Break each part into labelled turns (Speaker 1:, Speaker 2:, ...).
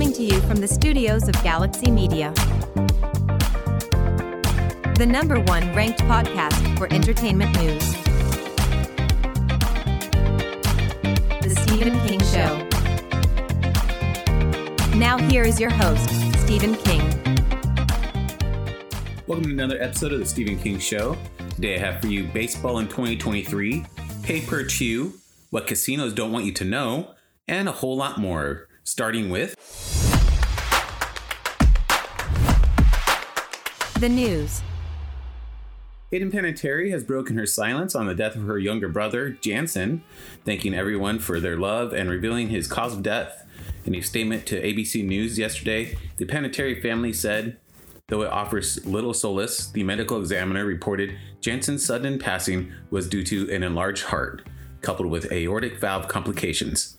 Speaker 1: Coming to you from the studios of Galaxy Media. The number one ranked podcast for entertainment news. The Stephen King Show. Now, here is your host, Stephen King.
Speaker 2: Welcome to another episode of the Stephen King Show. Today I have for you baseball in 2023, pay per chew, what casinos don't want you to know, and a whole lot more. Starting with
Speaker 1: The news.
Speaker 2: Hayden Panettiere has broken her silence on the death of her younger brother, Jansen, thanking everyone for their love and revealing his cause of death. In a statement to ABC News yesterday, the Panettiere family said, Though it offers little solace, the medical examiner reported Jansen's sudden passing was due to an enlarged heart, coupled with aortic valve complications.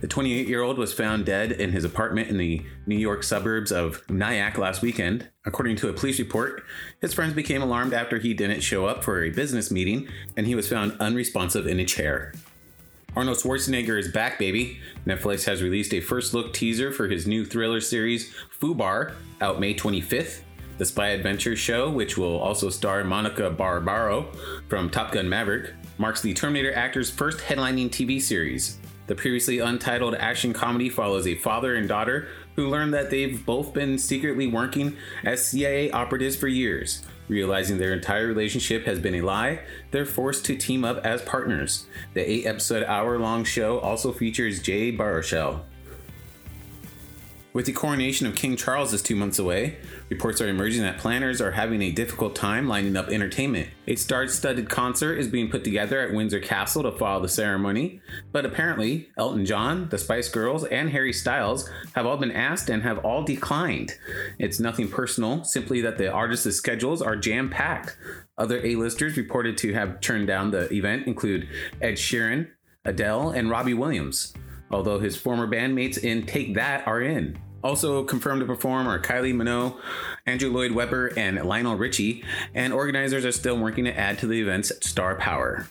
Speaker 2: The 28 year old was found dead in his apartment in the New York suburbs of Nyack last weekend. According to a police report, his friends became alarmed after he didn't show up for a business meeting and he was found unresponsive in a chair. Arnold Schwarzenegger is back, baby. Netflix has released a first look teaser for his new thriller series, Fubar, out May 25th. The spy adventure show, which will also star Monica Barbaro from Top Gun Maverick, marks the Terminator actor's first headlining TV series. The previously untitled action comedy follows a father and daughter who learn that they've both been secretly working as CIA operatives for years. Realizing their entire relationship has been a lie, they're forced to team up as partners. The eight episode hour long show also features Jay Baruchel. With the coronation of King Charles is two months away, reports are emerging that planners are having a difficult time lining up entertainment. A star studded concert is being put together at Windsor Castle to follow the ceremony, but apparently, Elton John, the Spice Girls, and Harry Styles have all been asked and have all declined. It's nothing personal, simply that the artists' schedules are jam packed. Other A-listers reported to have turned down the event include Ed Sheeran, Adele, and Robbie Williams although his former bandmates in Take That are in. Also confirmed to perform are Kylie Minogue, Andrew Lloyd Webber, and Lionel Richie, and organizers are still working to add to the event's star power.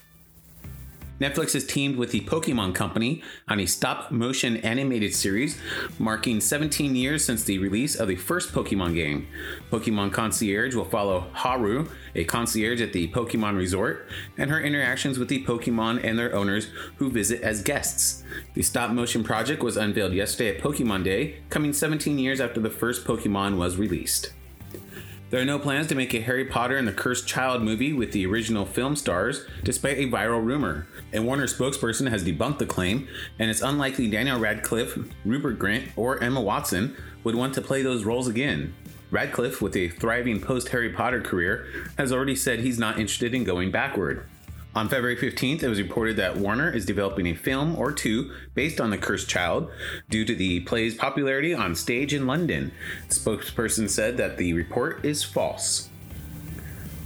Speaker 2: Netflix has teamed with the Pokemon Company on a stop motion animated series marking 17 years since the release of the first Pokemon game. Pokemon Concierge will follow Haru, a concierge at the Pokemon Resort, and her interactions with the Pokemon and their owners who visit as guests. The stop motion project was unveiled yesterday at Pokemon Day, coming 17 years after the first Pokemon was released. There are no plans to make a Harry Potter and the Cursed Child movie with the original film stars, despite a viral rumor. A Warner spokesperson has debunked the claim, and it's unlikely Daniel Radcliffe, Rupert Grint, or Emma Watson would want to play those roles again. Radcliffe, with a thriving post Harry Potter career, has already said he's not interested in going backward. On February 15th, it was reported that Warner is developing a film or two based on The Cursed Child due to the play's popularity on stage in London. The spokesperson said that the report is false.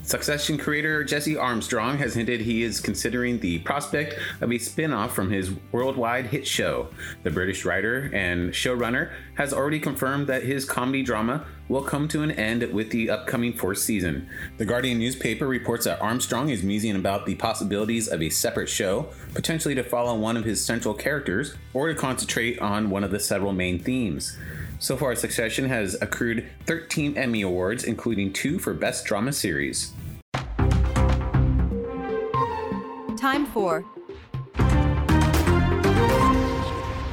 Speaker 2: Succession creator Jesse Armstrong has hinted he is considering the prospect of a spin off from his worldwide hit show. The British writer and showrunner has already confirmed that his comedy drama will come to an end with the upcoming fourth season. The Guardian newspaper reports that Armstrong is musing about the possibilities of a separate show, potentially to follow one of his central characters, or to concentrate on one of the several main themes. So far, Succession has accrued 13 Emmy Awards, including two for Best Drama Series.
Speaker 1: Time for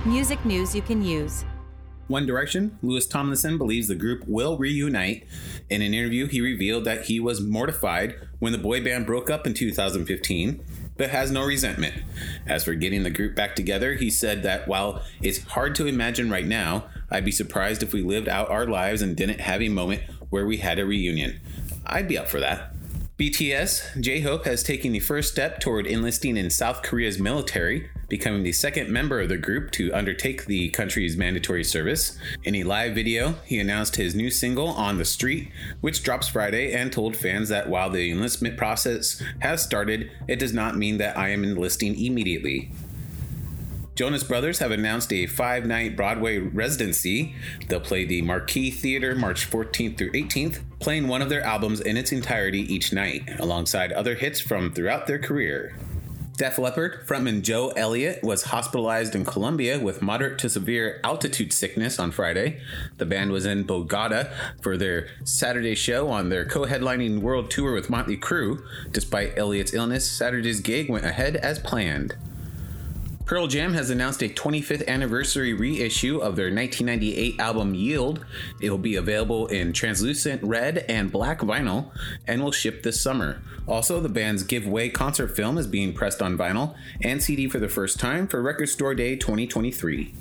Speaker 1: music news you can use.
Speaker 2: One Direction, Louis Tomlinson believes the group will reunite. In an interview, he revealed that he was mortified when the boy band broke up in 2015, but has no resentment. As for getting the group back together, he said that while it's hard to imagine right now, I'd be surprised if we lived out our lives and didn't have a moment where we had a reunion. I'd be up for that. BTS, J Hope has taken the first step toward enlisting in South Korea's military, becoming the second member of the group to undertake the country's mandatory service. In a live video, he announced his new single, On the Street, which drops Friday, and told fans that while the enlistment process has started, it does not mean that I am enlisting immediately. Jonas Brothers have announced a five night Broadway residency. They'll play the Marquis Theater March 14th through 18th, playing one of their albums in its entirety each night, alongside other hits from throughout their career. Def Leppard frontman Joe Elliott was hospitalized in Colombia with moderate to severe altitude sickness on Friday. The band was in Bogota for their Saturday show on their co headlining world tour with Motley Crue. Despite Elliott's illness, Saturday's gig went ahead as planned. Pearl Jam has announced a 25th anniversary reissue of their 1998 album Yield. It will be available in translucent red and black vinyl and will ship this summer. Also, the band's giveaway concert film is being pressed on vinyl and CD for the first time for Record Store Day 2023.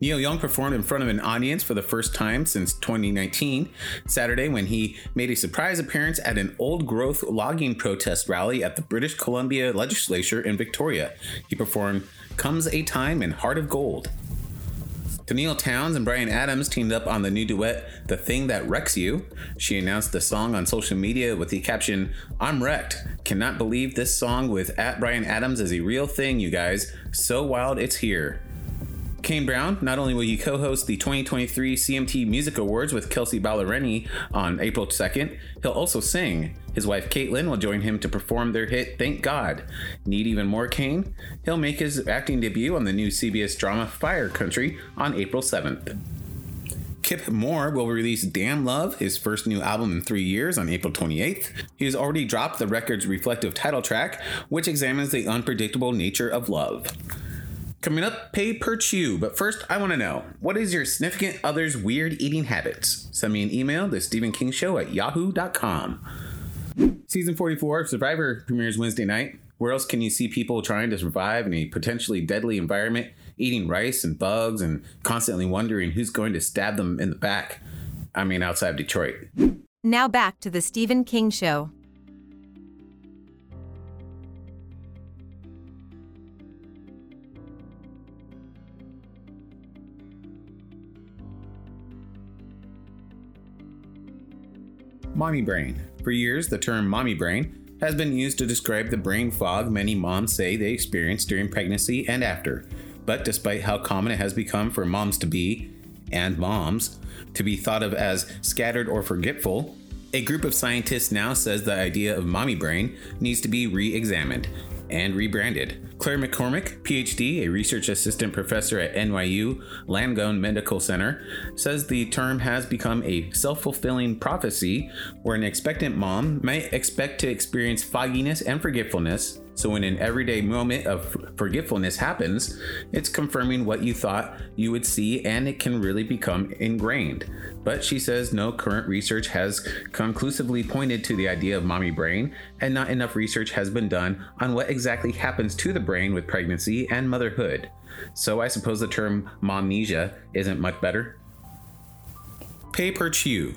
Speaker 2: Neil Young performed in front of an audience for the first time since 2019, Saturday, when he made a surprise appearance at an old growth logging protest rally at the British Columbia Legislature in Victoria. He performed Comes a Time in Heart of Gold. Tenille Townes and Bryan Adams teamed up on the new duet, The Thing That Wrecks You. She announced the song on social media with the caption, I'm wrecked. Cannot believe this song with at Bryan Adams is a real thing, you guys. So wild it's here. Kane Brown, not only will he co host the 2023 CMT Music Awards with Kelsea Ballerini on April 2nd, he'll also sing. His wife Katelyn will join him to perform their hit Thank God. Need even more Kane? He'll make his acting debut on the new CBS drama Fire Country on April 7th. Kip Moore will release Damn Love, his first new album in three years, on April 28th. He has already dropped the record's reflective title track, which examines the unpredictable nature of love. Coming up, pay per chew. But first, I want to know what is your significant other's weird eating habits? Send me an email, the Stephen King Show at yahoo.com. Season 44 of Survivor premieres Wednesday night. Where else can you see people trying to survive in a potentially deadly environment, eating rice and bugs, and constantly wondering who's going to stab them in the back? I mean, outside Detroit.
Speaker 1: Now back to the Stephen King Show.
Speaker 2: Mommy brain. For years, the term mommy brain has been used to describe the brain fog many moms say they experience during pregnancy and after. But despite how common it has become for moms to be, and moms, to be thought of as scattered or forgetful, a group of scientists now says the idea of mommy brain needs to be re examined and rebranded. Claire McCormick, PhD, a research assistant professor at NYU Langone Medical Center, says the term has become a self fulfilling prophecy where an expectant mom might expect to experience fogginess and forgetfulness. So, when an everyday moment of forgetfulness happens, it's confirming what you thought you would see and it can really become ingrained. But she says no current research has conclusively pointed to the idea of mommy brain, and not enough research has been done on what exactly happens to the brain with pregnancy and motherhood. So I suppose the term momnesia isn't much better. Pay per chew.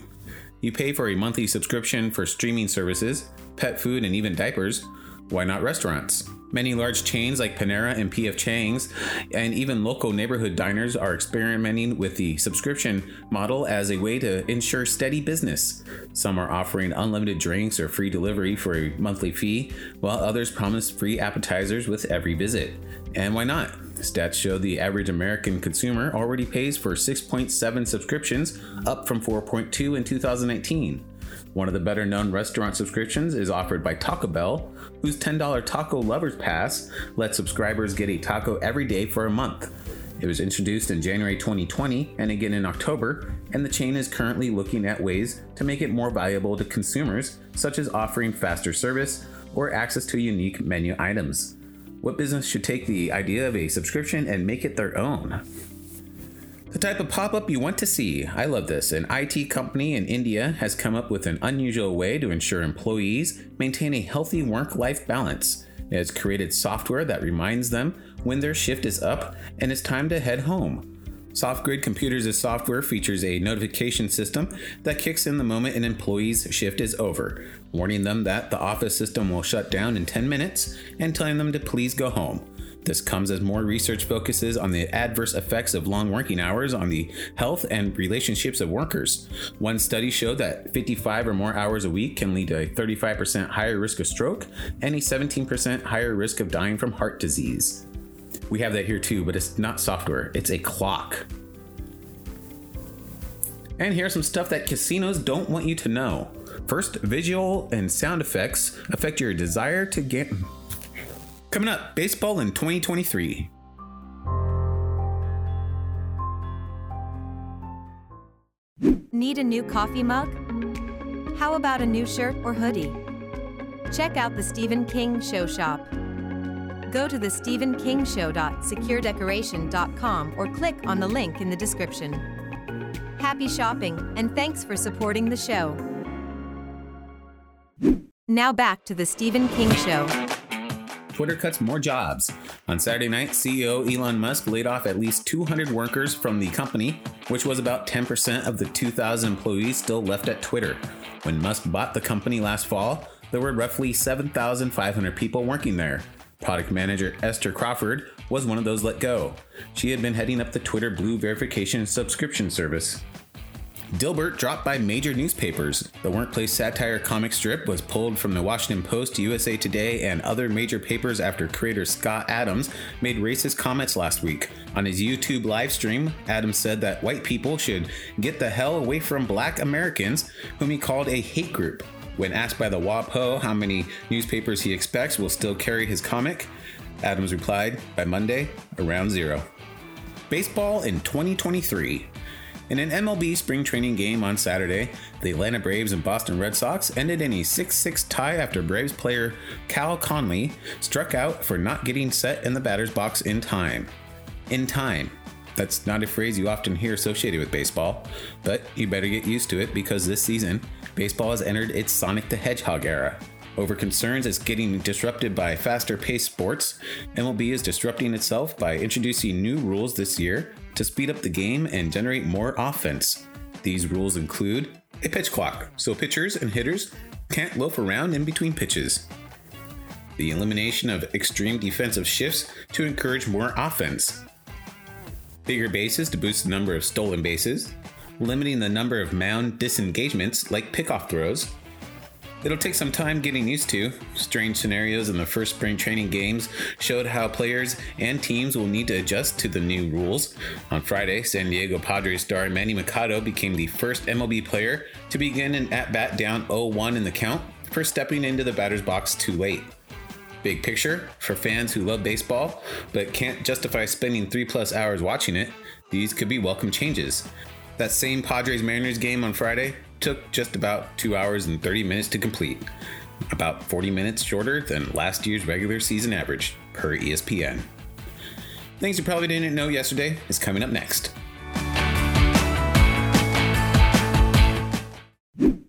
Speaker 2: You pay for a monthly subscription for streaming services, pet food, and even diapers. Why not restaurants? Many large chains like Panera and PF Chang's, and even local neighborhood diners, are experimenting with the subscription model as a way to ensure steady business. Some are offering unlimited drinks or free delivery for a monthly fee, while others promise free appetizers with every visit. And why not? Stats show the average American consumer already pays for 6.7 subscriptions, up from 4.2 in 2019. One of the better known restaurant subscriptions is offered by Taco Bell, whose $10 Taco Lovers Pass lets subscribers get a taco every day for a month. It was introduced in January 2020 and again in October, and the chain is currently looking at ways to make it more valuable to consumers, such as offering faster service or access to unique menu items. What business should take the idea of a subscription and make it their own? The type of pop up you want to see. I love this. An IT company in India has come up with an unusual way to ensure employees maintain a healthy work life balance. It has created software that reminds them when their shift is up and it's time to head home. SoftGrid Computers' software features a notification system that kicks in the moment an employee's shift is over, warning them that the office system will shut down in 10 minutes and telling them to please go home. This comes as more research focuses on the adverse effects of long working hours on the health and relationships of workers. One study showed that 55 or more hours a week can lead to a 35% higher risk of stroke and a 17% higher risk of dying from heart disease. We have that here too, but it's not software, it's a clock. And here's some stuff that casinos don't want you to know. First, visual and sound effects affect your desire to get Coming up, baseball in 2023.
Speaker 1: Need a new coffee mug? How about a new shirt or hoodie? Check out the Stephen King Show shop. Go to the stephenkingshow.securedecoration.com or click on the link in the description. Happy shopping and thanks for supporting the show. Now back to the Stephen King Show.
Speaker 2: Twitter cuts more jobs. On Saturday night, CEO Elon Musk laid off at least 200 workers from the company, which was about 10% of the 2,000 employees still left at Twitter. When Musk bought the company last fall, there were roughly 7,500 people working there. Product manager Esther Crawford was one of those let go. She had been heading up the Twitter Blue verification subscription service. Dilbert dropped by major newspapers. The workplace satire comic strip was pulled from the Washington Post, USA Today, and other major papers after creator Scott Adams made racist comments last week. On his YouTube live stream, Adams said that white people should get the hell away from black Americans, whom he called a hate group. When asked by the WAPO how many newspapers he expects will still carry his comic, Adams replied, by Monday, around zero. Baseball in 2023. In an MLB spring training game on Saturday, the Atlanta Braves and Boston Red Sox ended in a 6 6 tie after Braves player Cal Conley struck out for not getting set in the batter's box in time. In time. That's not a phrase you often hear associated with baseball, but you better get used to it because this season, baseball has entered its Sonic the Hedgehog era. Over concerns it's getting disrupted by faster paced sports, MLB is disrupting itself by introducing new rules this year to speed up the game and generate more offense. These rules include a pitch clock, so pitchers and hitters can't loaf around in between pitches. The elimination of extreme defensive shifts to encourage more offense. Bigger bases to boost the number of stolen bases. Limiting the number of mound disengagements like pickoff throws. It'll take some time getting used to. Strange scenarios in the first spring training games showed how players and teams will need to adjust to the new rules. On Friday, San Diego Padres star Manny Machado became the first MLB player to begin an at bat down 0 1 in the count for stepping into the batter's box too late. Big picture, for fans who love baseball but can't justify spending three plus hours watching it, these could be welcome changes. That same Padres Mariners game on Friday took just about 2 hours and 30 minutes to complete, about 40 minutes shorter than last year's regular season average, per ESPN. Things you probably didn't know yesterday is coming up next.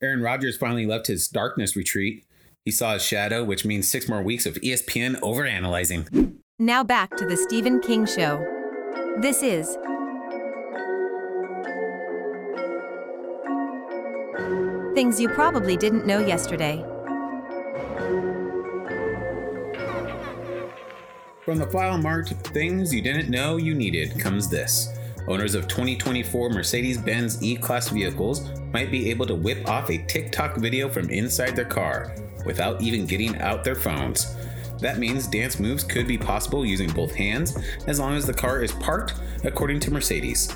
Speaker 2: Aaron Rodgers finally left his darkness retreat. He saw his shadow, which means six more weeks of ESPN overanalyzing.
Speaker 1: Now back to the Stephen King Show. This is Things You Probably Didn't Know Yesterday.
Speaker 2: From the file marked Things You Didn't Know You Needed comes this. Owners of 2024 Mercedes Benz E Class vehicles might be able to whip off a TikTok video from inside their car without even getting out their phones. That means dance moves could be possible using both hands as long as the car is parked, according to Mercedes.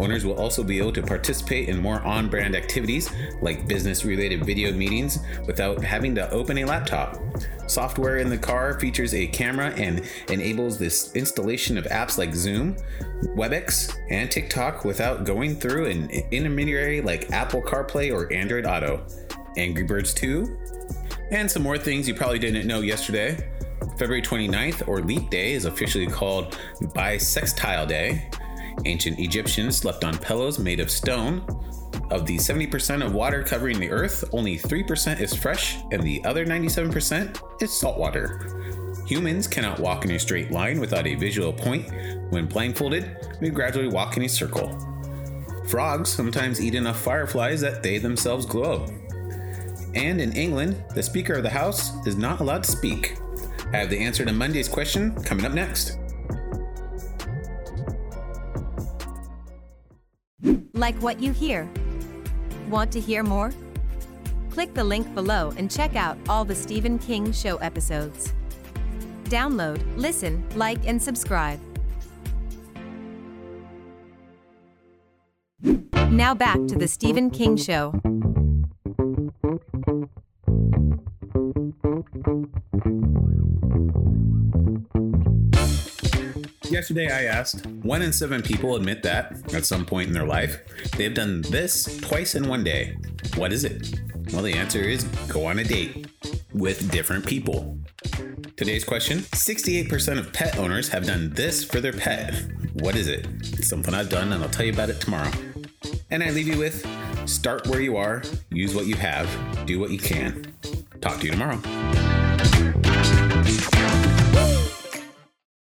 Speaker 2: Owners will also be able to participate in more on brand activities like business related video meetings without having to open a laptop. Software in the car features a camera and enables this installation of apps like Zoom, WebEx, and TikTok without going through an intermediary like Apple CarPlay or Android Auto. Angry Birds 2, and some more things you probably didn't know yesterday. February 29th, or Leap Day, is officially called Bissextile Day. Ancient Egyptians slept on pillows made of stone. Of the 70% of water covering the earth, only 3% is fresh, and the other 97% is saltwater. Humans cannot walk in a straight line without a visual point. When blindfolded, we gradually walk in a circle. Frogs sometimes eat enough fireflies that they themselves glow. And in England, the Speaker of the House is not allowed to speak. I have the answer to Monday's question coming up next.
Speaker 1: Like what you hear? Want to hear more? Click the link below and check out all the Stephen King Show episodes. Download, listen, like, and subscribe. Now back to the Stephen King Show.
Speaker 2: Yesterday I asked one in seven people admit that, at some point in their life, they have done this twice in one day. What is it? Well, the answer is go on a date with different people. Today's question 68% of pet owners have done this for their pet. What is it? It's something I've done, and I'll tell you about it tomorrow. And I leave you with start where you are, use what you have, do what you can. Talk to you tomorrow.